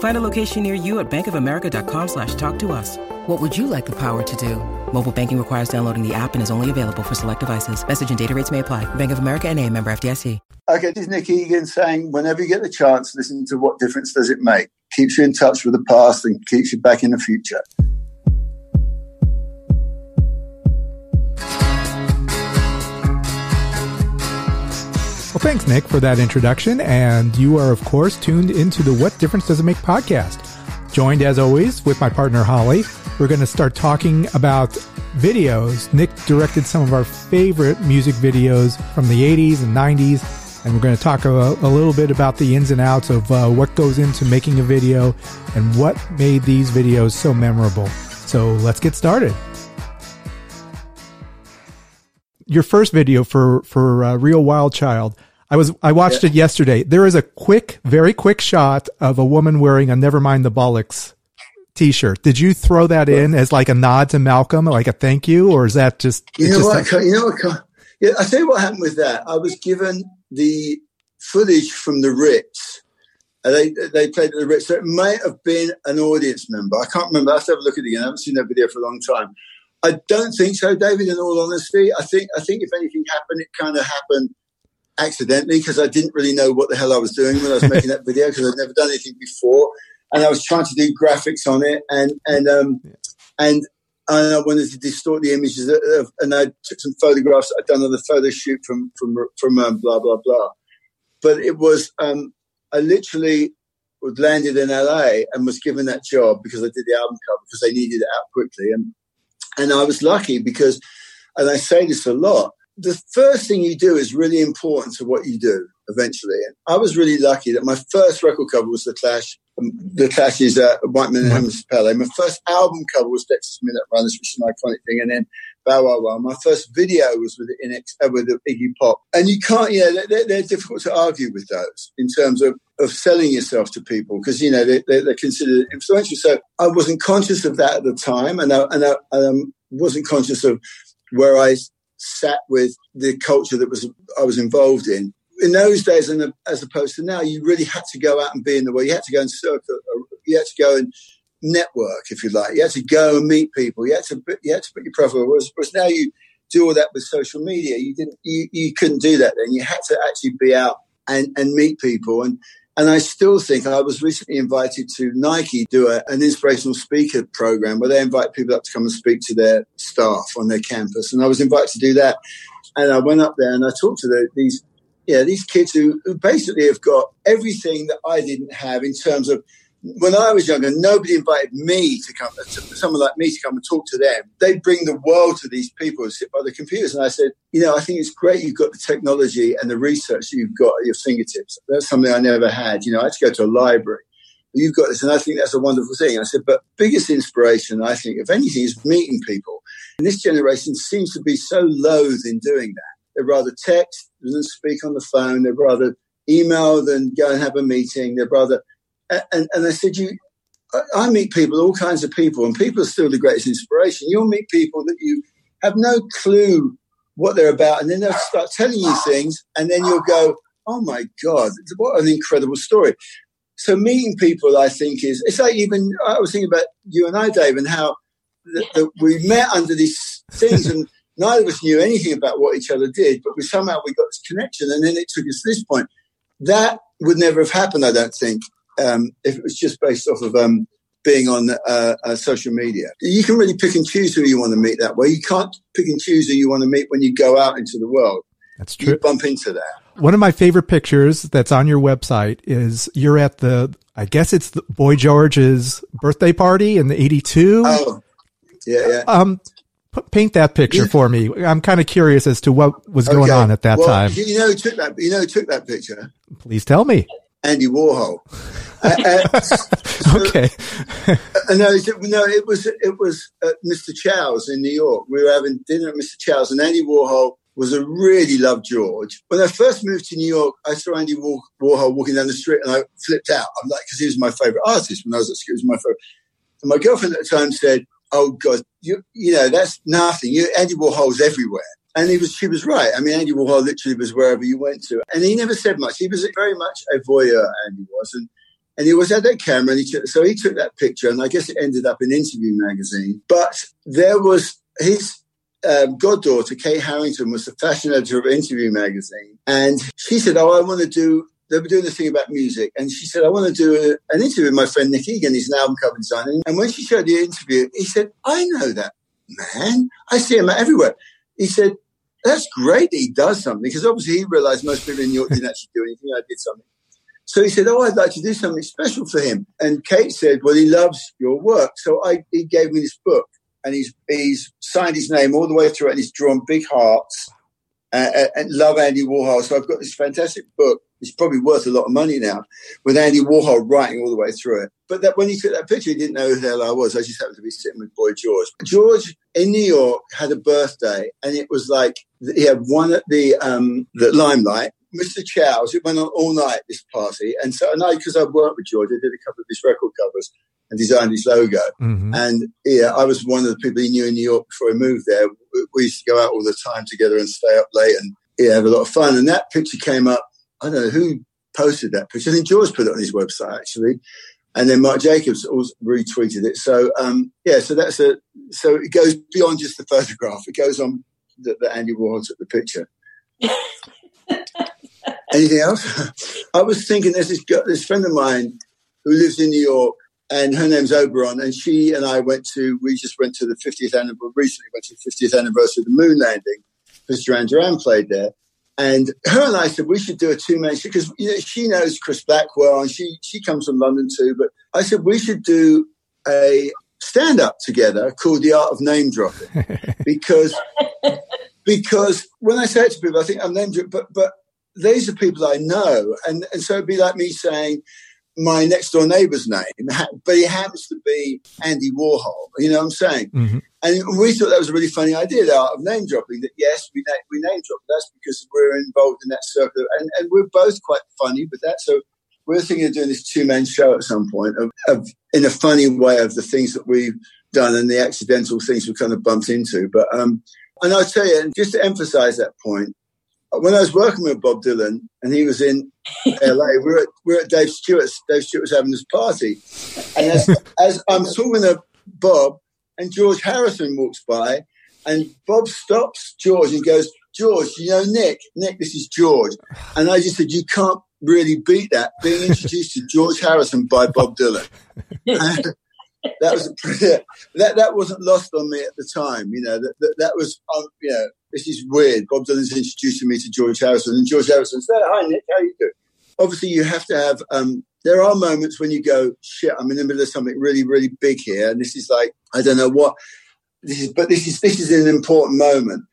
Find a location near you at bankofamerica.com slash talk to us. What would you like the power to do? Mobile banking requires downloading the app and is only available for select devices. Message and data rates may apply. Bank of America and a member FDIC. Okay, this is Nick Egan saying, whenever you get the chance, listen to What Difference Does It Make? Keeps you in touch with the past and keeps you back in the future. Well, thanks, Nick, for that introduction. And you are, of course, tuned into the What Difference Does It Make podcast. Joined, as always, with my partner, Holly. We're going to start talking about videos. Nick directed some of our favorite music videos from the 80s and 90s. And we're going to talk a, a little bit about the ins and outs of uh, what goes into making a video and what made these videos so memorable. So let's get started. Your first video for for uh, Real Wild Child. I was I watched yeah. it yesterday. There is a quick, very quick shot of a woman wearing a "Never Mind the Bollocks" T-shirt. Did you throw that in as like a nod to Malcolm, like a thank you, or is that just you know just what? A- you know what? Yeah, I tell you what happened with that. I was given the footage from the Ritz. They they played at the Ritz, so it might have been an audience member. I can't remember. I have to have a look at it again. I haven't seen that video for a long time. I don't think so, David. In all honesty, I think I think if anything happened, it kind of happened accidentally because I didn't really know what the hell I was doing when I was making that video because I'd never done anything before, and I was trying to do graphics on it, and and um and and I wanted to distort the images, of, and I took some photographs. I'd done another photo shoot from from from um, blah blah blah, but it was um I literally was landed in LA and was given that job because I did the album cover because they needed it out quickly and and I was lucky because, and I say this a lot, the first thing you do is really important to what you do eventually. And I was really lucky that my first record cover was The Clash. Um, the Clash is uh, White Man and mm-hmm. Palais. My first album cover was Dexys Midnight Runners, which is an iconic thing. And then Bow Wow Wow. My first video was with Inex, uh, with the Iggy Pop. And you can't, Yeah, they're, they're, difficult to argue with those in terms of, of selling yourself to people because, you know, they, they, are considered influential. So I wasn't conscious of that at the time. And I, and I um, wasn't conscious of where I sat with the culture that was I was involved in. In those days, and as opposed to now, you really had to go out and be in the world. You had to go and circle. You had to go and network, if you like. You had to go and meet people. You had to you had to put your profile. Whereas, whereas now you do all that with social media. You didn't. You, you couldn't do that then. You had to actually be out and and meet people. And and I still think I was recently invited to Nike do a, an inspirational speaker program where they invite people up to come and speak to their staff on their campus. And I was invited to do that. And I went up there and I talked to the, these, yeah, these kids who, who basically have got everything that I didn't have in terms of when I was younger, nobody invited me to come, uh, someone like me to come and talk to them. They bring the world to these people who sit by the computers. And I said, you know, I think it's great you've got the technology and the research you've got at your fingertips. That's something I never had. You know, I had to go to a library. You've got this, and I think that's a wonderful thing. I said, but biggest inspiration, I think, if anything, is meeting people. And this generation seems to be so loath in doing that. They'd rather text than speak on the phone. They'd rather email than go and have a meeting. They'd rather and, and I said, you, I meet people, all kinds of people, and people are still the greatest inspiration. You'll meet people that you have no clue what they're about, and then they'll start telling you things, and then you'll go, "Oh my god, what an incredible story!" So meeting people, I think, is it's like even I was thinking about you and I, Dave, and how that we met under these things, and neither of us knew anything about what each other did, but we somehow we got this connection, and then it took us to this point. That would never have happened, I don't think, um, if it was just based off of um, being on uh, uh, social media. You can really pick and choose who you want to meet that way. You can't pick and choose who you want to meet when you go out into the world. That's true. You bump into that. One of my favorite pictures that's on your website is you're at the, I guess it's the Boy George's birthday party in the 82. Oh, yeah, yeah. Um, p- paint that picture for me. I'm kind of curious as to what was going Okay. on at that well, time. You know who took that? You know who took that picture? Please tell me. Andy Warhol. Uh, uh, Okay. Uh, no, it, no, it was it was at Mr. Chow's in New York. We were having dinner at Mr. Chow's, and Andy Warhol was a really loved George. When I first moved to New York, I saw Andy War- Warhol walking down the street, and I flipped out. I'm like, because he was my favorite artist when I was at school. He was my favorite. And my girlfriend at the time said, "Oh God, you you know that's nothing. You, Andy Warhol's everywhere." And he was, she was right. I mean, Andy Warhol literally was wherever you went to, and he never said much. He was very much a voyeur, Andy was, and and he was at that camera, and he took, so he took that picture, and I guess it ended up in Interview magazine. But there was his um, goddaughter, Kate Harrington, was the fashion editor of Interview magazine, and she said, "Oh, I want to do." They were doing this thing about music, and she said, "I want to do a, an interview with my friend Nick Egan. He's an album cover designer." And when she showed the interview, he said, "I know that man. I see him everywhere." He said, "That's great that he does something," because obviously he realised most people in New York didn't actually do anything. I did something. So he said, "Oh, I'd like to do something special for him." And Kate said, "Well, he loves your work." So I, he gave me this book, and he's he's signed his name all the way through it, and he's drawn big hearts uh, uh, and love Andy Warhol. So I've got this fantastic book. It's probably worth a lot of money now, with Andy Warhol writing all the way through it. But that when he took that picture, he didn't know who the hell I was. I just happened to be sitting with Boy George. George in New York had a birthday, and it was like he had one at the um, the Limelight. Mr. Chow's. It went on all night. This party, and so and I, because I've worked with George, I did a couple of his record covers and designed his logo. Mhm. And yeah, I was one of the people he knew in New York before he moved there. We- We used to go out all the time together and stay up late and yeah, have a lot of fun. And that picture came up. I don't know who posted that picture. I think George put it on his website actually. And then Marc Jacobs also retweeted it. So um, yeah, so that's a so it goes beyond just the photograph. It goes on that, that Andy Warhol took the picture. Anything else? I was thinking there's this this friend of mine who lives in New York, and her name's Oberon, and she and I went to we just went to the 50th anniversary recently went to the 50th anniversary of the moon landing because Duran Duran played there. And her and I said we should do a two man show because you know, she knows Chris Blackwell and she she comes from London too. But I said we should do a stand up together called The Art of Name Dropping because because when I say it to people, I think I'm name dropping, but but these are people I know, and and so it'd be like me saying my next door neighbour's name, but he happens to be Andy Warhol. You know what I'm saying? Mhm. And we thought that was a really funny idea, the art of name dropping. That yes, we na- we name drop. That's because we're involved in that circle, and and we're both quite funny with that. So we're thinking of doing this two man show at some point, of, of in a funny way of the things that we've done and the accidental things we've kind of bumped into. But um, and I'll tell you, and just to emphasise that point, when I was working with Bob Dylan and he was in LA, we were at, we were at Dave Stewart's. Dave Stewart was having this party, and as, as I'm talking to Bob, and George Harrison walks by, and Bob stops George and goes, "George, you know Nick? Nick, this is George." And I just said, "You can't really beat that being introduced to George Harrison by Bob Dylan." that was that that wasn't lost on me at the time. You know that that, that was um, you know this is weird. Bob Dylan's introducing me to George Harrison, and George Harrison said, "Hi Nick, how you doing?" Obviously, you have to have. Um, there are moments when you go, "Shit, I'm in the middle of something really, really big here," and this is like I don't know what this is, but this is this is an important moment.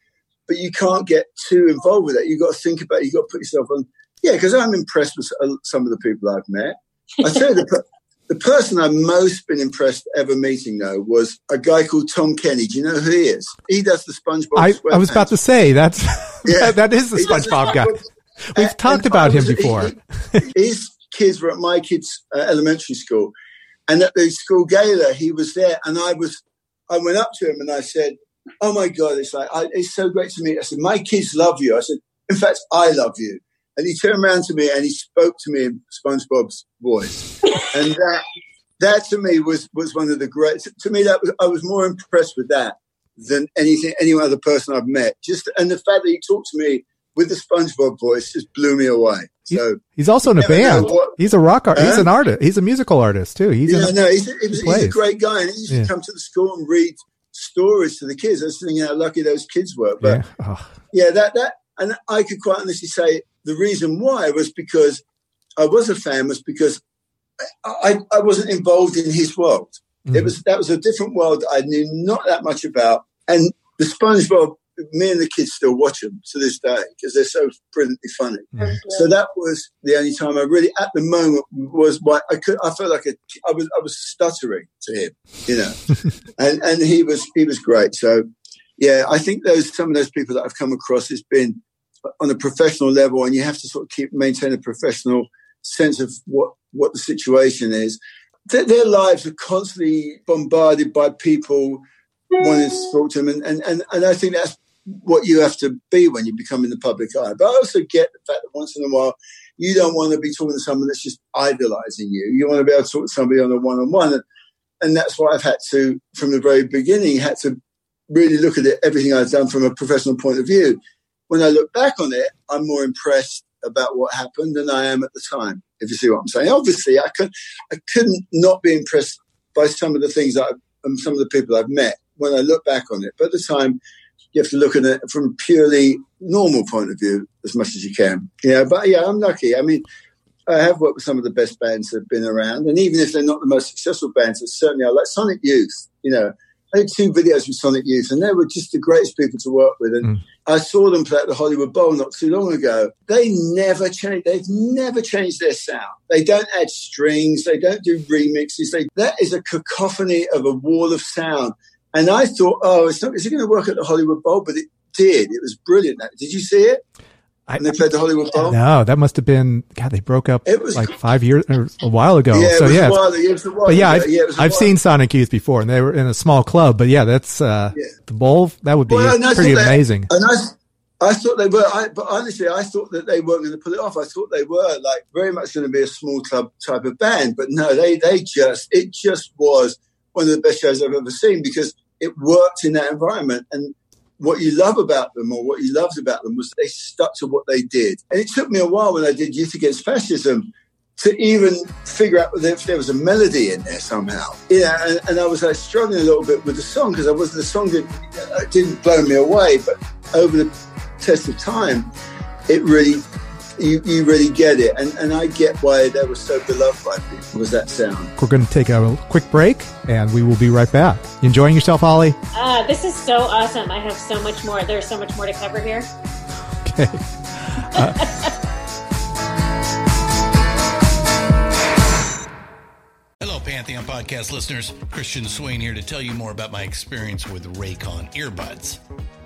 But you can't get too involved with it. You've got to think about. it. You've got to put yourself on. Yeah, because I'm impressed with uh, some of the people I've met. I tell you, the, the person I've most been impressed ever meeting, though, was a guy called Tom Kenny. Do you know who he is? He does the SpongeBob. I, I was about to say that's Yeah. that, that is the He SpongeBob guy. We've And- talked about I him before. he- his kids were at my kids' uh, elementary school, and at the school gala, he was there, and I was. I went up to him and I said, "Oh my God, it's like I, it's so great to meet." you." I said, "My kids love you." I said, "In fact, I love you." And he turned around to me and he spoke to me in SpongeBob's voice, and that that to me was was one of the great. To me, that was I was more impressed with that than anything any other person I've met. Just and the fact that he talked to me with the SpongeBob voice just blew me away. So. He's also in a band. what- He's a rock art. He's an artist. He's a musical artist too. He's Yeah, in, no, he's, a, he was, he's a great guy, and he used Yeah. to come to the school and read stories to the kids. I was thinking how lucky those kids were. But yeah. Oh, yeah, that that, and I could quite honestly say the reason why was because I was a fan was because I, I wasn't involved in his world. Mm-hmm. It was that was a different world I knew not that much about. And the SpongeBob, me and the kids still watch them to this day because they're so brilliantly funny. Mm-hmm. So that was the only time I really, at the moment, was why I could. I felt like a, I was I was stuttering to him, you know, and and he was he was great. So yeah, I think those some of those people that I've come across has been on a professional level, and you have to sort of keep maintain a professional sense of what what the situation is. Their, their lives are constantly bombarded by people wanting to talk to them, and, and, and, and I think that's what you have to be when you become in the public eye. But I also get the fact that once in a while you don't want to be talking to someone that's just idolizing you. You want to be able to talk to somebody on a one on one. And that's why I've had to, from the very beginning, had to really look at it, everything I've done from a professional point of view. When I look back on it, I'm more impressed about what happened than I am at the time. If you see what I'm saying, obviously I could I couldn't not be impressed by some of the things that I've, and some of the people I've met when I look back on it. But at the time, you have to look at it from a purely normal point of view as much as you can. Yeah, but yeah, I'm lucky. I mean, I have worked with some of the best bands that have been around, and even if they're not the most successful bands, certainly I like Sonic Youth. You know, I did two videos with Sonic Youth, and they were just the greatest people to work with. And mm. I saw them play at the Hollywood Bowl not too long ago. They never change. They've never changed their sound. They don't add strings. They don't do remixes. They, that is a cacophony of a wall of sound. And I thought, oh, it's not. Is it going to work at the Hollywood Bowl? But it did. It was brilliant. Did you see it? I, they played the Hollywood Bowl. No, that must have been God. They broke up it was like five years or a while ago. Yeah, so yeah, while, while but yeah, I've, yeah, I've seen Sonic Youth before, and they were in a small club. But yeah, that's uh, yeah. the bowl. That would be well, pretty amazing. and I, I thought they were, I, but honestly, I thought that they weren't going to pull it off. I thought they were like very much going to be a small club type of band, but no, they they just it just was one of the best shows I've ever seen because it worked in that environment and what you love about them or what you loved about them was they stuck to what they did. And it took me a while when I did Youth Against Fascism to even figure out if there was a melody in there somehow. Yeah, and, and I was like struggling a little bit with the song because I was the song didn't, uh, didn't blow me away, but over the test of time, it really you, you really get it. And, and I get why they were so beloved by people, was that sound. We're going to take a quick break and we will be right back. You enjoying yourself, Holly? Uh, this is so awesome. I have so much more. There's so much more to cover here. Okay. Uh, Pantheon podcast listeners. Christian Swain here to tell you more about my experience with Raycon earbuds.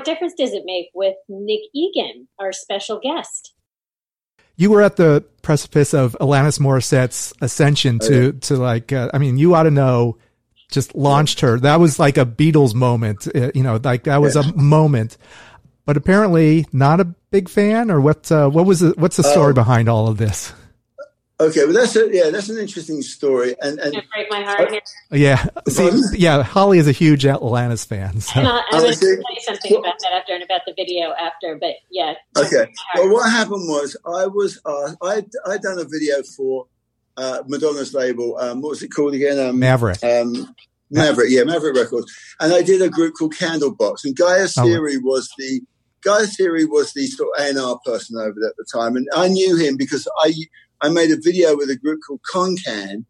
What Difference Does It Make with Nick Egan, our special guest. You were at the precipice of Alanis Morissette's ascension to, oh, yeah. to like, uh, I mean, you ought to know just launched her. That was like a Beatles moment, uh, you know, like that was a moment. But apparently, not a big fan, or what? Uh, what was the, what's the story uh, behind all of this? Okay, well that's a, yeah, that's an interesting story, and and break my heart. Uh, yeah, see, yeah, Holly is a huge Alanis fan. So. I was going to tell you something about that after and about the video after, but yeah. Okay, well, what happened was I was uh, I I done a video for uh, Madonna's label. Um, what was it called again? Um, Maverick. Um, Maverick, yeah, Maverick Records, and I did a group called Candlebox, and Guy Oseary oh. was the Guy Oseary was the sort of A&R person over there at the time, and I knew him because I I made a video with a group called Concan,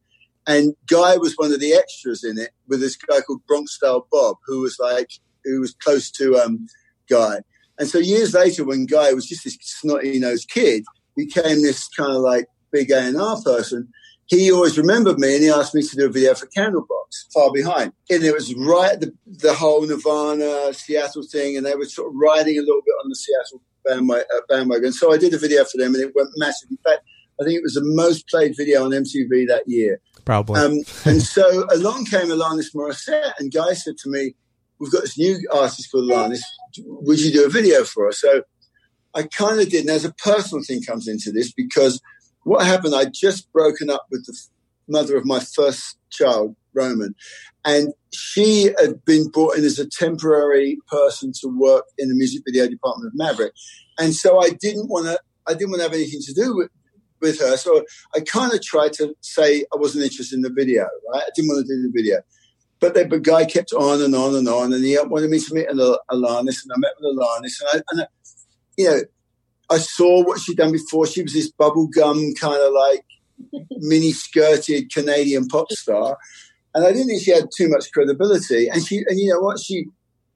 and Guy was one of the extras in it with this guy called Bronx Style Bob, who was like who was close to um, Guy. And so years later, when Guy was just this snotty nosed kid, became this kind of like big A and R person. He always remembered me, and he asked me to do a video for Candlebox, Far Behind. And it was right the, the whole Nirvana Seattle thing, and they were sort of riding a little bit on the Seattle. Uh, bandwagon. So I did a video for them, and it went massive. In fact, I think it was the most played video on MTV that year. Probably. Um, and so along came Alanis Morissette, and Guy said to me, "We've got this new artist called Alanis. Would you do a video for us?" So I kind of did. And there's a personal thing comes into this because what happened? I'd just broken up with the mother of my first child, Roman, and she had been brought in as a temporary person to work in the music video department of Maverick, and so I didn't want to. I didn't want to have anything to do with, with her. So I kind of tried to say I wasn't interested in the video, right? I didn't want to do the video. But the guy kept on and on and on, and he wanted me to meet Alanis, and I met with Alanis, and I, and I, you know, I saw what she'd done before. She was this bubblegum kind of like mini skirted Canadian pop star, and I didn't think she had too much credibility. And she, and you know what, she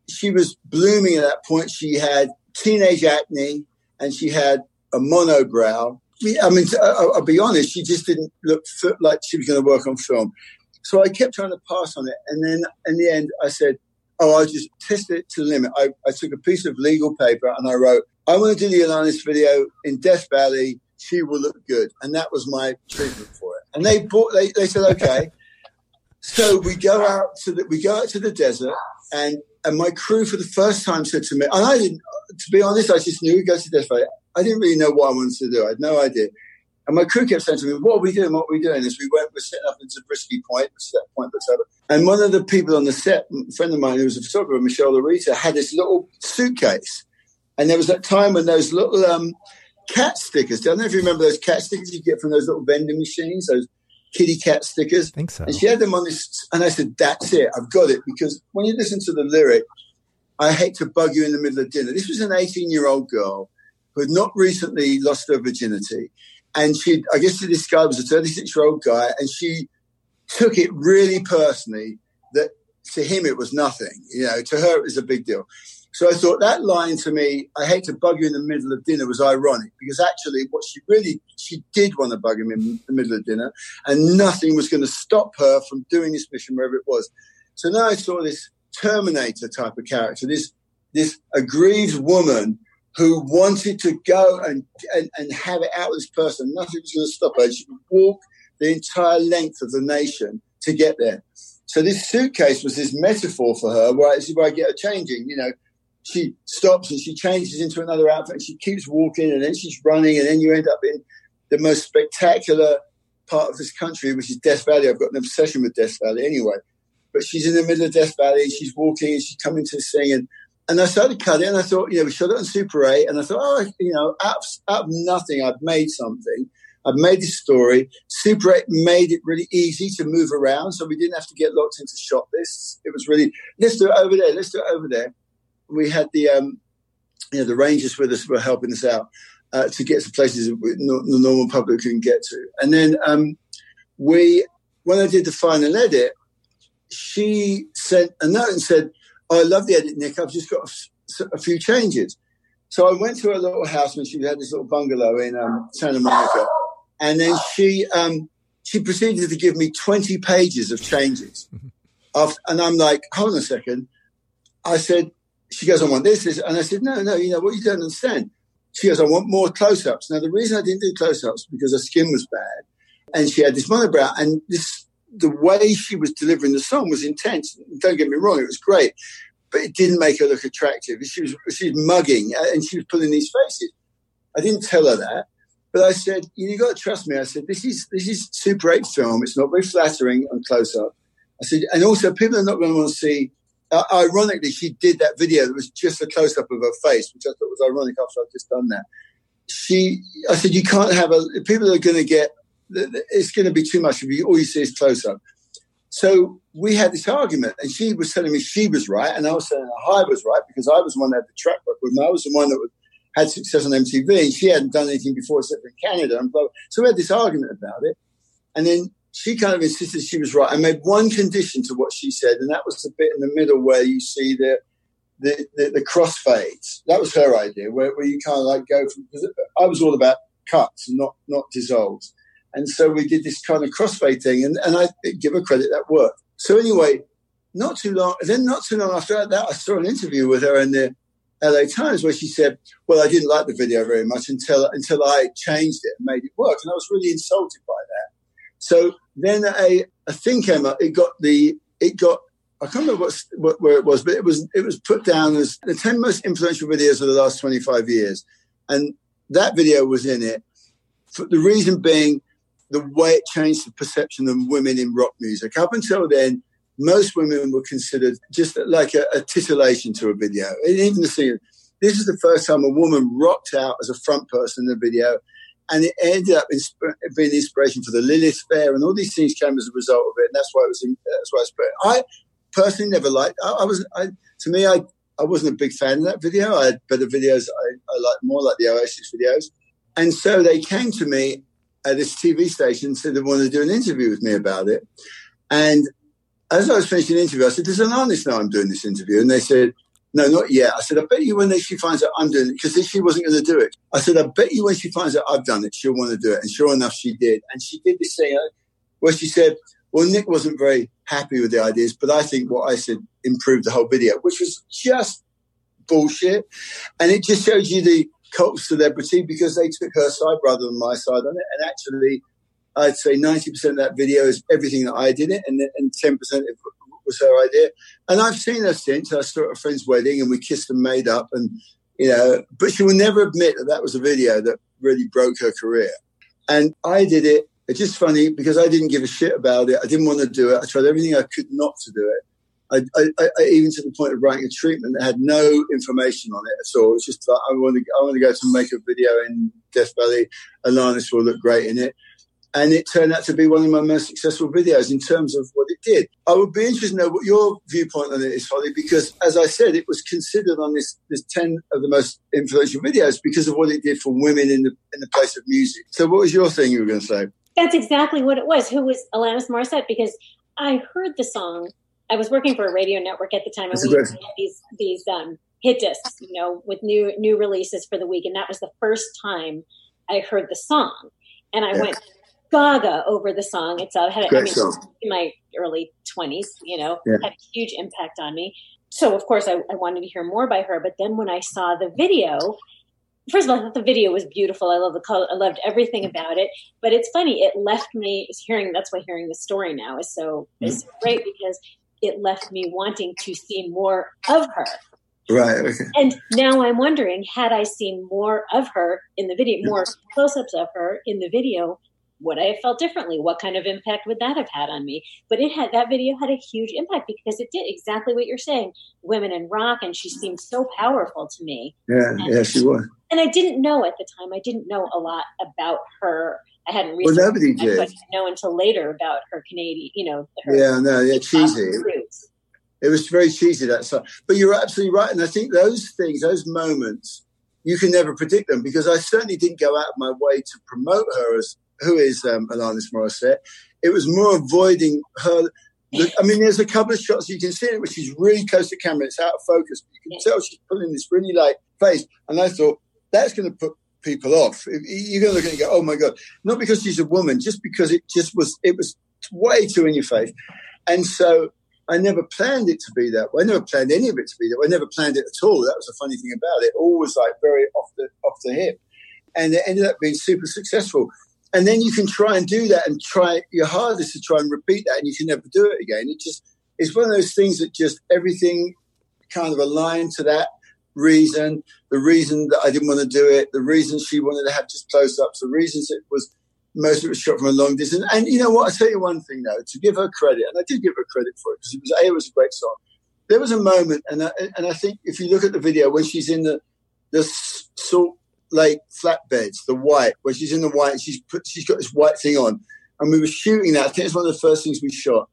she was blooming at that point. She had teenage acne, and she had a monobrow, I mean, I'll be honest, she just didn't look like she was going to work on film. So I kept trying to pass on it. And then in the end, I said, oh, I'll just test it to the limit. I, I took a piece of legal paper and I wrote, I want to do the Alanis video in Death Valley. She will look good. And that was my treatment for it. And they bought, they, they said, okay. so we go out to the, we go out to the desert and, and my crew for the first time said to me, and I didn't, to be honest, I just knew we go to Death Valley. I didn't really know what I wanted to do. I had no idea. And my crew kept saying to me, What are we doing? What are we doing? As we went, we're setting up into Zabriskie Point, which that point that's over. And one of the people on the set, a friend of mine who was a photographer, Michelle Larita, had this little suitcase. And there was that time when those little um, cat stickers, I don't know if you remember those cat stickers you get from those little vending machines, those kitty cat stickers. I think so. And she had them on this, and I said, That's it, I've got it. Because when you listen to the lyric, I hate to bug you in the middle of dinner. This was an 18 year old girl who had not recently lost her virginity. And she, I guess this guy was a 36 year old guy, and she took it really personally that to him it was nothing. You know, to her it was a big deal. So I thought that line to me, I hate to bug you in the middle of dinner, was ironic because actually what she really, she did want to bug him in the middle of dinner and nothing was going to stop her from doing this mission wherever it was. So now I saw this Terminator type of character, this, this aggrieved woman who wanted to go and, and, and have it out with this person. Nothing was going to stop her. She would walk the entire length of the nation to get there. So this suitcase was this metaphor for her, where this is where I get her changing. You know, she stops and she changes into another outfit. And she keeps walking, and then she's running, and then you end up in the most spectacular part of this country, which is Death Valley. I've got an obsession with Death Valley anyway. But she's in the middle of Death Valley. She's walking, and she's coming to sing, and and I started cutting, and I thought, you know, we shot it on Super 8, and I thought, oh, you know, out of, out of nothing, I've made something. I've made this story. Super 8 made it really easy to move around, so we didn't have to get locked into shot lists. It was really, let's do it over there, let's do it over there. We had the, um, you know, the rangers with us were helping us out uh, to get to places the normal public couldn't get to. And then um, we, when I did the final edit, she sent a note and said, I love the edit, Nick. I've just got a, a, few changes. So I went to her little house when she had this little bungalow in um, Santa Monica, and then she um, she proceeded to give me twenty pages of changes. Of, and I'm like, hold on a second. I said, she goes, I want this, this, and I said, no, no, you know what you don't understand. She goes, I want more close-ups. Now the reason I didn't do close-ups because her skin was bad, and she had this monobrow, and this the way she was delivering the song was intense. Don't get me wrong, it was great, but it didn't make her look attractive. She was she was mugging uh, and she was pulling these faces. I didn't tell her that, but I said, "You got to trust me." I said, "This is this is Super 8 film. It's not very flattering on close up." I said, and also people are not going to want to see. Uh, ironically, she did that video that was just a close up of her face, which I thought was ironic after I'd just done that. She, I said, you can't have a. People are going to get. It's going to be too much if you all you see is close up. So we had this argument, and she was telling me she was right, and I was saying I was right because I was the one that had the track record, and I was the one that had success on MTV, and she hadn't done anything before except for Canada. And blah, so we had this argument about it, and then she kind of insisted she was right. I made one condition to what she said, and that was the bit in the middle where you see the the, the, the crossfades. That was her idea, where, where you kind of like go from. Because I was all about cuts not not dissolves, and so we did this kind of crossfade thing, and, and I give her credit that worked. So anyway, not too long, then not too long after that, I saw an interview with her in the LA Times where she said, "Well, I didn't like the video very much until until I changed it and made it work," and I was really insulted by that. So then a, a thing came up. It got the it got I can't remember what, what, where it was, but it was it was put down as the ten most influential videos of the last twenty five years, and that video was in it. For the reason being, the way it changed the perception of women in rock music. Up until then, most women were considered just like a, a titillation to a video. And even the scene. This is the first time a woman rocked out as a front person in the video and it ended up insp- being inspiration for the Lilith Fair, and all these things came as a result of it, and that's why it was. In, that's why I. I personally never liked. I, I was. I, to me, I I wasn't a big fan of that video. I had better videos. I, I more like the Oasis videos, and so they came to me at this TV station said they wanted to do an interview with me about it, and as I was finishing the interview, I said, "Does Alanis know I'm doing this interview?" And they said, no, not yet. I said, I bet you when she finds out I'm doing it, because she wasn't going to do it. I said, I bet you when she finds out I've done it, she'll want to do it. And sure enough, she did. And she did this thing where she said, well, Nick wasn't very happy with the ideas, but I think what I said improved the whole video, which was just bullshit. And it just shows you the cult celebrity because they took her side rather than my side on it. And actually, I'd say 90% of that video is everything that I did it, and, and 10% was her idea. And I've seen her since. I saw at a friend's wedding and we kissed and made up. And, you know, but she will never admit that that was a video that really broke her career. And I did it. It's just funny because I didn't give a shit about it. I didn't want to do it. I tried everything I could not to do it. I, I, I, even to the point of writing a treatment that had no information on it at all. It's just like I want to, I want to go to make a video in Death Valley. Alanis will look great in it and it turned out to be one of my most successful videos in terms of what it did. I would be interested to know what your viewpoint on it is, Holly, because as I said, it was considered on this, this 10 of the most influential videos because of what it did for women in the, in the place of music. So what was your thing you were going to say? That's exactly what it was. Who was Alanis Morissette? Because I heard the song. I was working for a radio network at the time, and we had these, these um, hit discs, you know, with new new releases for the week, and that was the first time I heard the song, and I yeah. went, gaga over the song itself. Had, Great I mean, song. in my early 20s, you know, yeah. had a huge impact on me. So, of course, I, I, wanted to hear more by her. But then when I saw the video, first of all, I thought the video was beautiful. I love the color. I loved everything about it. But it's funny, it left me hearing. That's why hearing the story now is so mm-hmm. is so great because it left me wanting to see more of her. Right. Okay. And now I'm wondering, had I seen more of her in the video, more close-ups of her in the video, would I have felt differently? What kind of impact would that have had on me? But it had that video had a huge impact because it did exactly what you're saying. Women in rock, and she seemed so powerful to me. Yeah, and, yeah, she was. And I didn't know at the time. I didn't know a lot about her. I hadn't researched. Well, nobody did. I didn't know until later about her Canadian. You know. Her, yeah, no, yeah, cheesy. It was very cheesy that song. But you're absolutely right, and I think those things, those moments, you can never predict them because I certainly didn't go out of my way to promote her as who is um, Alanis Morissette. It was more avoiding her. I mean, there's a couple of shots you can see it, which is really close to camera. It's out of focus. But You can tell she's pulling this really light face. And I thought that's going to put people off. You're going to look at it and go, "Oh my god!" Not because she's a woman, just because it just was. It was way too in your face. And so I never planned it to be that way. I never planned any of it to be that way. I never planned it at all. That was the funny thing about it. Always like very off the off the hip, and it ended up being super successful. and then you can try and do that and try your hardest to try and repeat that, and you can never do it again. It just it's one of those things that just everything kind of aligned to that reason, the reason that I didn't want to do it, the reason she wanted to have just close ups, the reasons it was most of it was shot from a long distance. And you know what? I'll tell you one thing though, to give her credit, and I did give her credit for it because it was a, it was a great song. There was a moment, and I, and I think if you look at the video when she's in the the Salt Lake flatbeds, the white, where she's in the white, she's put, she's got this white thing on, and we were shooting that. I think it's one of the first things we shot,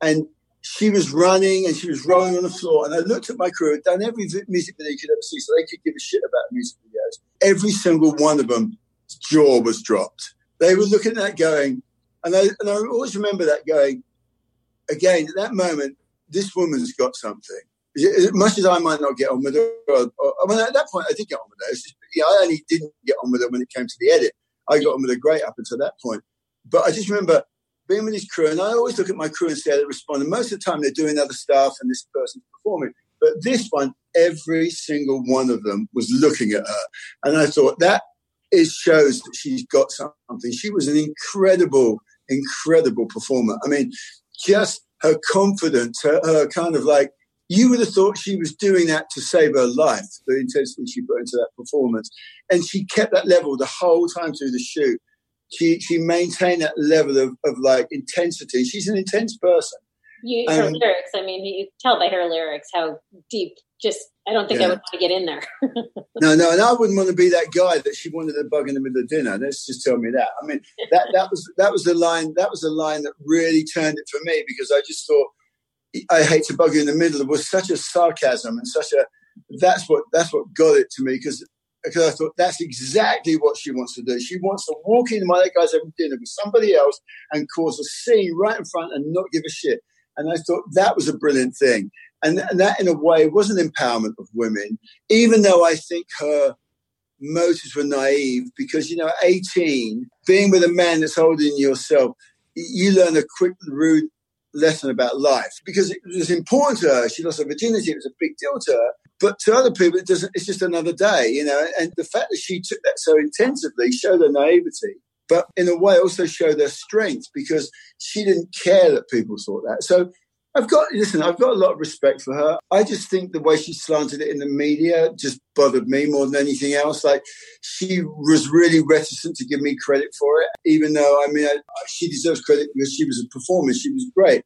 and she was running and she was rolling on the floor. And I looked at my crew, had done every music video you could ever see, so they could give a shit about music videos. Every single one of them, jaw was dropped. They were looking at that going, and I, and I always remember that going, again, at that moment, this woman's got something. As much as I might not get on with her, or, or, I mean, at that point, I did get on with her. Just, I only didn't get on with her when it came to the edit. I got on with her great up until that point. But I just remember being with his crew, and I always look at my crew and see how they respond. And most of the time, they're doing other stuff, and this person's performing. But this one, every single one of them was looking at her, and I thought that it shows that she's got something. She was an incredible, incredible performer. I mean, just her confidence, her, her kind of like you would have thought she was doing that to save her life, the intensity she put into that performance. And she kept that level the whole time through the shoot she she maintained that level of, of like intensity. She's an intense person. You, her um, lyrics, I mean, you tell by her lyrics how deep. Just, I don't think yeah. I would want to get in there. no, no, and I wouldn't want to be that guy that she wanted to bug in the middle of dinner. Let's just tell me that. I mean, that that was that was the line. That was the line that really turned it for me because I just thought I hate to bug you in the middle. It was such a sarcasm and such a that's what that's what got it to me because because I thought that's exactly what she wants to do. She wants to walk in my guys having dinner with somebody else and cause a scene right in front and not give a shit. And I thought that was a brilliant thing. And, and that, in a way, was an empowerment of women, even though I think her motives were naive because, you know, 18, being with a man that's older than yourself, you learn a quick, and rude lesson about life because it was important to her. She lost her virginity. It was a big deal to her. But to other people, it doesn't. It's just another day, you know. And the fact that she took that so intensively showed her naivety, but in a way also showed her strength because she didn't care that people thought that. So I've got listen. I've got a lot of respect for her. I just think the way she slanted it in the media just bothered me more than anything else. Like she was really reticent to give me credit for it, even though I mean I, she deserves credit because she was a performer. She was great.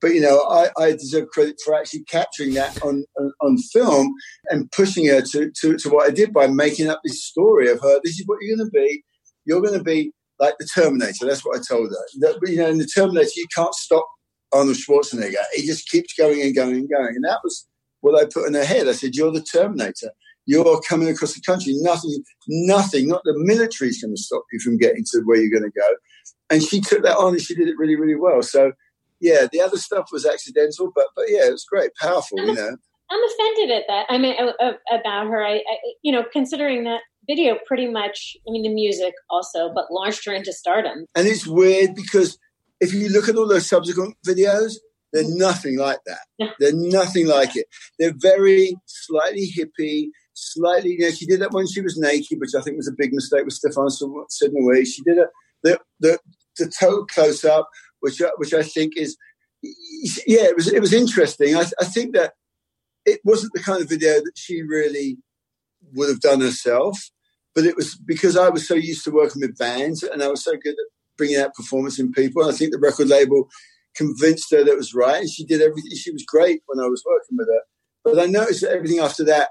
But you know, I, I deserve credit for actually capturing that on, on, on film and pushing her to, to, to what I did by making up this story of her. This is what you're going to be. You're going to be like the Terminator. That's what I told her. That, you know, in the Terminator, you can't stop Arnold Schwarzenegger. He just keeps going and going and going. And that was what I put in her head. I said, "You're the Terminator. You're coming across the country. Nothing, nothing. Not the military is going to stop you from getting to where you're going to go." And she took that on, and she did it really, really well. So yeah, the other stuff was accidental, but but yeah, it was great, powerful, you know. I'm offended at that. I mean, about her. I, I, you know, considering that video pretty much. I mean, the music also, but launched her into stardom. And it's weird because if you look at all those subsequent videos, they're mm-hmm. nothing like that. They're nothing like it. They're very slightly hippie, slightly. You know, she did that when she was naked, which I think was a big mistake with Stéphane Sednaoui. She did it. The the the total close up which which I think is yeah, it was it was interesting. I, I think that it wasn't the kind of video that she really would have done herself, but it was because I was so used to working with bands and I was so good at bringing out performance in people. And I think the record label convinced her that was right, and she did everything. She was great when I was working with her, but I noticed that everything after that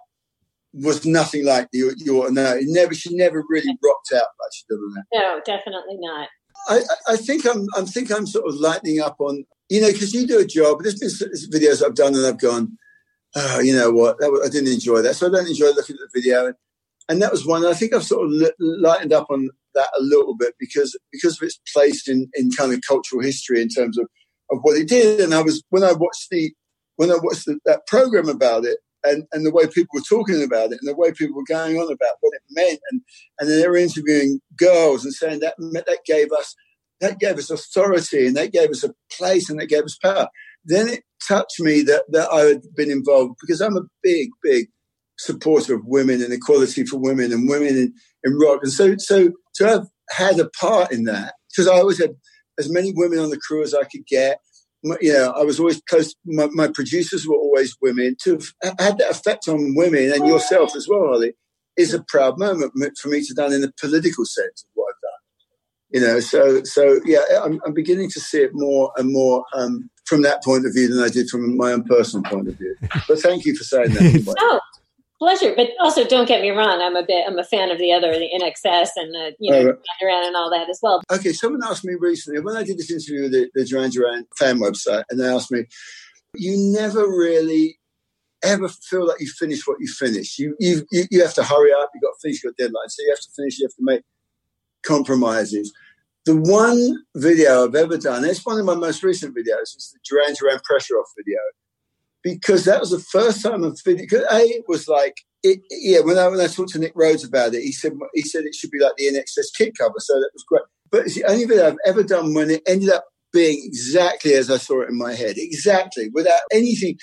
was nothing like the your no. It never she never really rocked out like she did on that. No, definitely not. I, I think I'm, I think I'm sort of lightening up on, you know, because you do a job. There's been videos I've done and I've gone, oh, you know what, that, I didn't enjoy that. So I don't enjoy looking at the video. And, and that was one. I think I've sort of lightened up on that a little bit because because of its place in, in kind of cultural history in terms of, of what it did. And I was when I watched the when I watched the, that program about it, and, and the way people were talking about it and the way people were going on about what it meant and, and then they were interviewing girls and saying that that gave us that gave us authority and that gave us a place and that gave us power. Then it touched me that, that I had been involved because I'm a big, big supporter of women and equality for women and women in, in rock. And so, so to have had a part in that because I always had as many women on the crew as I could get. Know, I was always close. My, my producers were always women. To have had that effect on women and yourself as well, Holly, is a proud moment for me to done in the political sense of what I've done. You know, so so yeah, I'm, I'm beginning to see it more and more um, from that point of view than I did from my own personal point of view. But thank you for saying that. oh, pleasure. But also, don't get me wrong. I'm a bit. I'm a fan of the other, the INXS, and the you know, oh, Duran and all that as well. Okay, someone asked me recently when I did this interview with the, the Duran Duran fan website, and they asked me, "You never really." Ever feel like you finish what you finish? You you you have to hurry up. You got to finish your deadline, so you have to finish. You have to make compromises. The one video I've ever done, it's one of my most recent videos, is the Duran Duran pressure off video because that was the first time I've been. Because a it was like it, yeah. When I when I talked to Nick Rhodes about it, he said he said it should be like the INXS Kick cover, so that was great. But it's the only video I've ever done when it ended up being exactly as I saw it in my head, exactly without anything.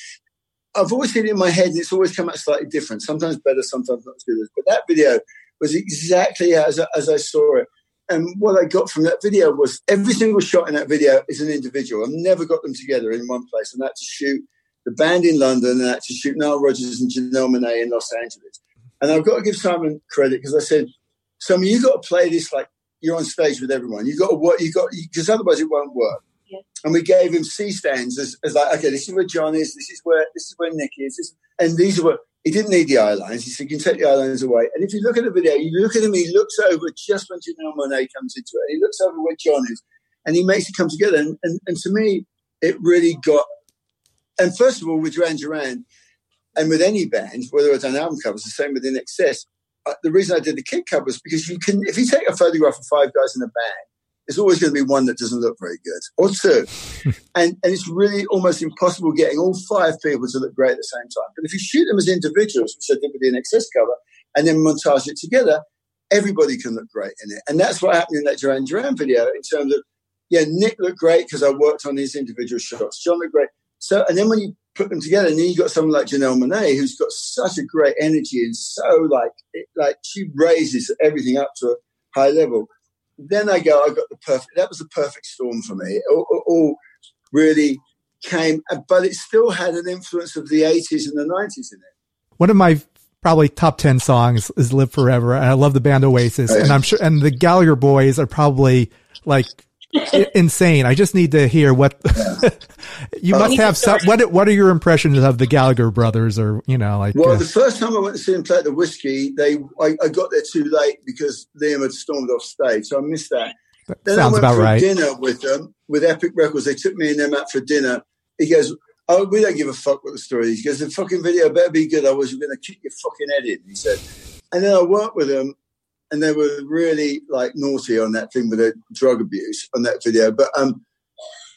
I've always seen it in my head, and it's always come out slightly different. Sometimes better, sometimes not as good as. But that video was exactly as as I saw it. And what I got from that video was every single shot in that video is an individual. I've never got them together in one place. And that to shoot the band in London and actually shoot Nile Rodgers and Janelle Monáe in Los Angeles. And I've got to give Simon credit because I said, Simon, you've got to play this like you're on stage with everyone. You've got to work. you've got because otherwise it won't work. Yeah. And we gave him C stands as, as, like, okay, this is where John is. This is where this is where Nick is. This, and these are what he didn't need the eye lines. He said, "You can take the eye lines away." And if you look at the video, you look at him. He looks over just when Janelle Monáe comes into it. And he looks over where John is, and he makes it come together. And, and, and to me, it really got and first of all, with Duran Duran, and with any band, whether it's on album covers, the same with INXS. Uh, the reason I did the Kick covers because you can, if you take a photograph of five guys in a band, it's always going to be one that doesn't look very good, or two, and and it's really almost impossible getting all five people to look great at the same time. But if you shoot them as individuals, which I did with the INXS cover, and then montage it together, everybody can look great in it, and that's what happened in that Duran Duran video in terms of yeah, Nick looked great because I worked on his individual shots. John looked great. So, and then when you put them together, and then you got someone like Janelle Monáe, who's got such a great energy and so like, it, like she raises everything up to a high level. Then I go, I got the perfect. That was the perfect storm for me. All, all really came, but it still had an influence of the '80s and the '90s in it. One of my probably top 10 songs is Live Forever. And I love the band Oasis. Oh. And I'm sure, and the Gallagher boys are probably like insane. I just need to hear what you must have. Some, what What are your impressions of the Gallagher brothers, or you know, like? Well, uh, the first time I went to see them play the Whiskey, they I, I, got there too late because Liam had stormed off stage, so I missed that. that then sounds I went about for right. Dinner with them with Epic Records. They took me and them out for dinner. He goes, "Oh, we don't give a fuck what the story is." He goes, "The fucking video better be good. I was going to kick your fucking head in." He said, and then I worked with them and they were really like naughty on that thing with the drug abuse on that video. But um,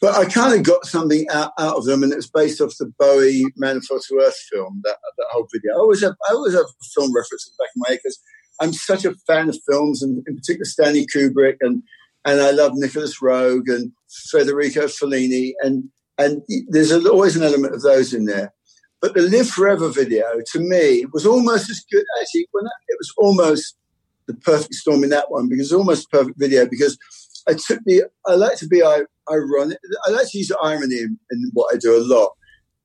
but I kind of got something out, out of them, and it's based off the Bowie Man Fell to Earth film. That that whole video. I always have I always have film references back in my because I'm such a fan of films, and in particular Stanley Kubrick, and and I love Nicolas Roeg and Federico Fellini, and and there's always an element of those in there. But the Live Forever video to me was almost as good. Actually, when I, it was almost the perfect storm in that one because it's almost a perfect video because I took the I like to be I ironic. I like to use irony in, in what I do a lot,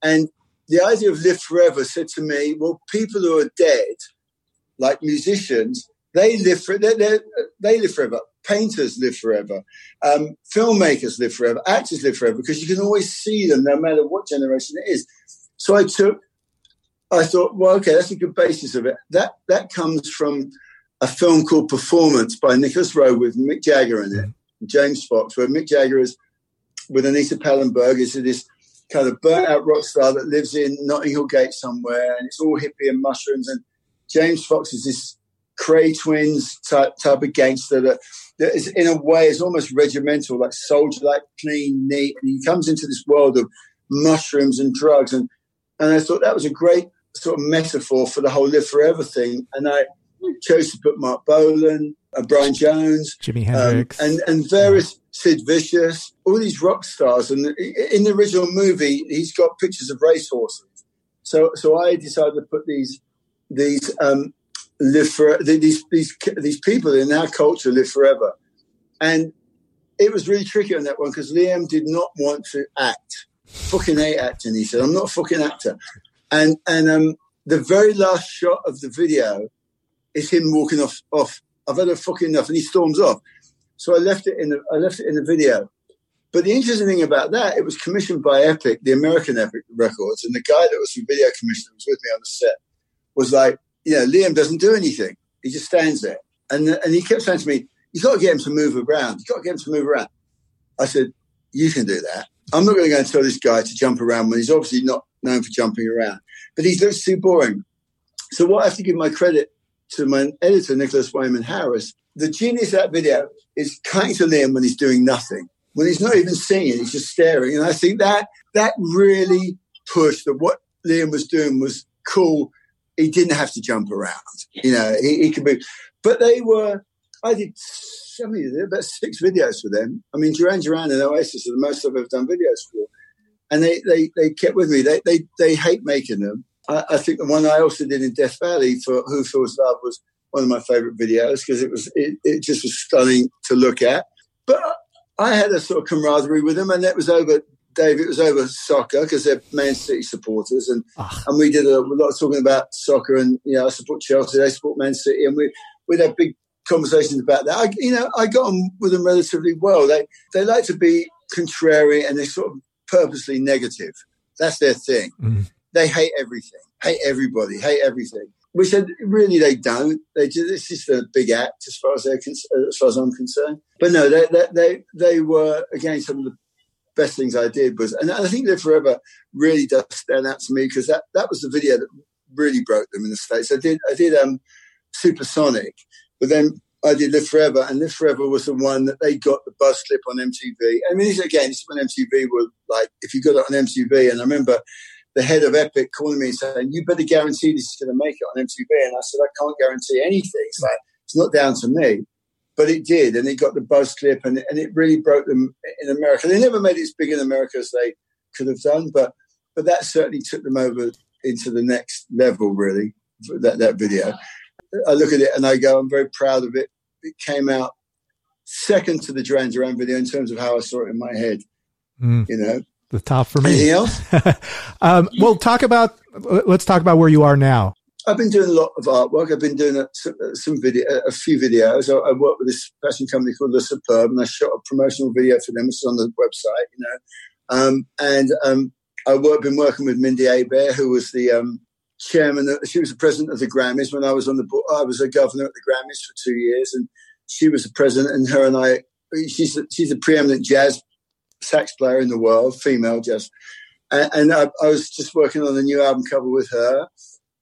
and the idea of live forever said to me, well, people who are dead, like musicians, they live for they they live forever. Painters live forever. Um, filmmakers live forever. Actors live forever because you can always see them no matter what generation it is. So I took, I thought, well, okay, that's a good basis of it. That that comes from a film called Performance by Nicolas Roeg with Mick Jagger in it, James Fox, where Mick Jagger is with Anita Pallenberg is this kind of burnt out rock star that lives in Notting Hill Gate somewhere, and it's all hippie and mushrooms. And James Fox is this Kray twins type, type of gangster that, that is in a way is almost regimental, like soldier, like clean, neat. And he comes into this world of mushrooms and drugs. And, and I thought that was a great sort of metaphor for the whole live forever thing. And I, chose to put Marc Bolan, uh, Brian Jones, Jimi Hendrix, um, and and various Sid Vicious, all these rock stars. And in the original movie, he's got pictures of racehorses. So so I decided to put these these um, live for these these these people in our culture live forever. And it was really tricky on that one because Liam did not want to act. Fucking hate acting, he said. I'm not a fucking actor. And and um, the very last shot of the video is him walking off off. I've had a fucking enough, and he storms off. So I left it in the I left it in the video. But the interesting thing about that, it was commissioned by Epic, the American Epic Records, and the guy that was the video commissioner was with me on the set was like, you know, Liam doesn't do anything. He just stands there. And, and he kept saying to me, you got to get him to move around. You got to get him to move around. I said, you can do that. I'm not going to go and tell this guy to jump around when he's obviously not known for jumping around. But he looks too boring. So what I have to give my credit to my editor, Nicholas Wayman Harris, the genius of that video is cutting to Liam when he's doing nothing. When he's not even singing, he's just staring. And I think that that really pushed that what Liam was doing was cool. He didn't have to jump around. You know, he, he could be. But they were I did so many, about six videos for them. I mean, Duran Duran and Oasis are the most I've ever done videos for. And they, they, they kept with me. They, they, they hate making them. I, I think the one I also did in Death Valley for Who Feels Love was one of my favorite videos because it was, it, it just was stunning to look at. But I had a sort of camaraderie with them and that was over Dave, it was over soccer because they're Man City supporters, and Ugh. and we did a, a, lot of talking about soccer, and you know, I support Chelsea, they support Man City, and we we had big conversations about that. I, you know, I got on with them relatively well. They they like to be contrary and they're sort of purposely negative. That's their thing. Mm. They hate everything, hate everybody, hate everything. We said really they don't. They just, it's just a big act as far as they're as far as I'm concerned. But no, they they they, they were again some of the best things I did was, and I think Live Forever really does stand out to me because that that was the video that really broke them in the states. I did I did um Supersonic, but then I did Live Forever, and Live Forever was the one that they got the buzz clip on MTV. I mean, again, this when MTV were like, if you got it on MTV, and I remember the head of Epic calling me and saying, "You better guarantee this is going to make it on MTV." And I said, "I can't guarantee anything. It's like it's not down to me." But it did, and it got the buzz clip, and, and it really broke them in America. They never made it as big in America as they could have done, but but that certainly took them over into the next level, really. That that video. I look at it and I go, I'm very proud of it. It came out second to the Duran Duran video in terms of how I saw it in my head. Mm. You know, the top for me. Anything else? um, well, talk about. Let's talk about where you are now. I've been doing a lot of artwork. I've been doing a, some video, a few videos. I, I work with this fashion company called The Superb, and I shot a promotional video for them. It's on the website, you know. Um, and um, I've been working with Mindi Abair, who was the um, chairman. She was the president of the Grammys when I was on the board. I was a governor at the Grammys for two years, and she was the president. And her and I, she's a, she's a preeminent jazz sax player in the world, female jazz. And, and I, I, was just working on a new album cover with her.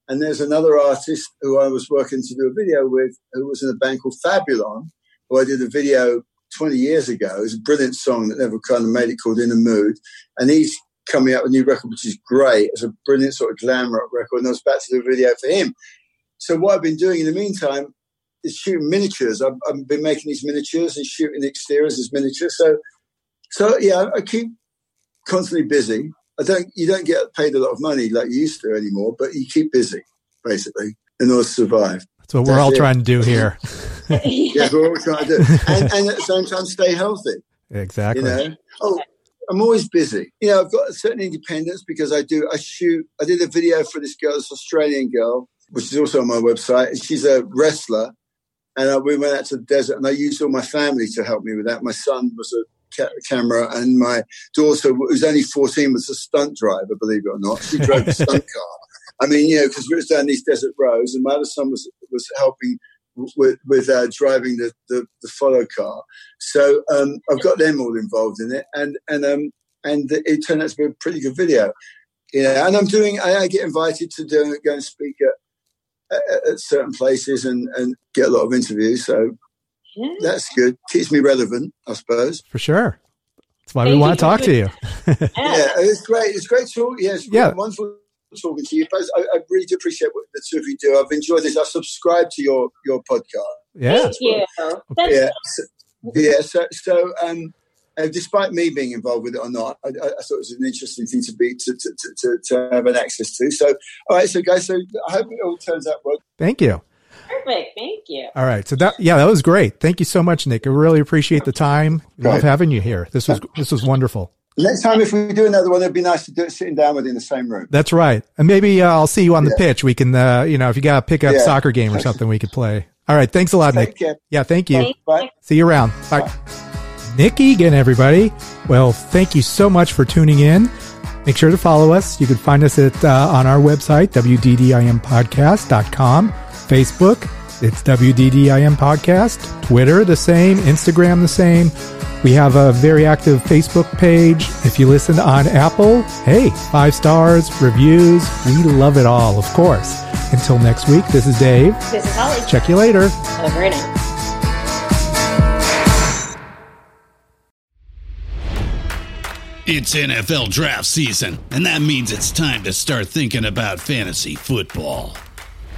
And there's another artist who I was working to do a video with, who was in a band called Fabulon, who I did a video 20 years ago. It was a brilliant song that never kind of made it called In a Mood. And he's coming out with a new record, which is great. It's a brilliant sort of glam rock record, and I was about to do a video for him. So what I've been doing in the meantime is shooting miniatures. I've, I've been making these miniatures and shooting exteriors as miniatures. So, so yeah, I keep constantly busy. I don't, you don't get paid a lot of money like you used to anymore, but you keep busy basically in order to survive. That's what we're all it. trying to do here. yeah, we're all trying to do, and, and, at the same time, stay healthy. Exactly. You know. Oh, I'm always busy. You know, I've got a certain independence because I do, I shoot, I did a video for this girl, this Australian girl, which is also on my website. She's a wrestler. And uh, we went out to the desert and I used all my family to help me with that. My son was a ca- camera and my daughter, who's only 14, was a stunt driver, believe it or not. She drove a stunt car. I mean, you know, because we were down these desert roads and my other son was, was helping with, with uh, driving the, the, the, follow car. So um, I've got them all involved in it, and and um, and it turned out to be a pretty good video. Yeah, and I'm doing. I, I get invited to do go and speak at, at, at, certain places and and get a lot of interviews. So yeah. that's good. Keeps me relevant, I suppose. For sure. That's why Thank we want to talk to you. yeah, it's great. It's great talk. Yeah, it's yeah. wonderful talking to you. But I, I, really do appreciate what the two of you do. I've enjoyed this. I subscried to your your podcast. Yeah, Thank you. yeah, so, yeah. So, so um, uh, despite me being involved with it or not, I, I, thought it was an interesting thing to be to, to, to, to, have an access to. So, all right, so guys, so I hope it all turns out well. Thank you. Perfect. Thank you. All right. So that yeah, that was great. Thank you so much, Nick. I really appreciate the time. Love having you here. This was this was wonderful. Next time, if we do another one, it'd be nice to do it sitting down with you in the same room. That's right. And maybe uh, I'll see you on the Yeah. pitch. We can, uh, you know, if you got a pick up Yeah. soccer game or something, we could play. All right. Thanks a lot, Take Nick. care. Yeah. Thank you. Bye. See you around. Bye. Nick Egan, everybody. Well, thank you so much for tuning in. Make sure to follow us. You can find us at uh, on our website, wddimpodcast.com, Facebook, it's WDDIM Podcast, Twitter, the same, Instagram, the same. We have a very active Facebook page. If you listen on Apple, hey, five stars, reviews. We love it all, of course. Until next week, this is Dave. This is Holly. Check you later. Over and out. It's NFL draft season, and that means it's time to start thinking about fantasy football.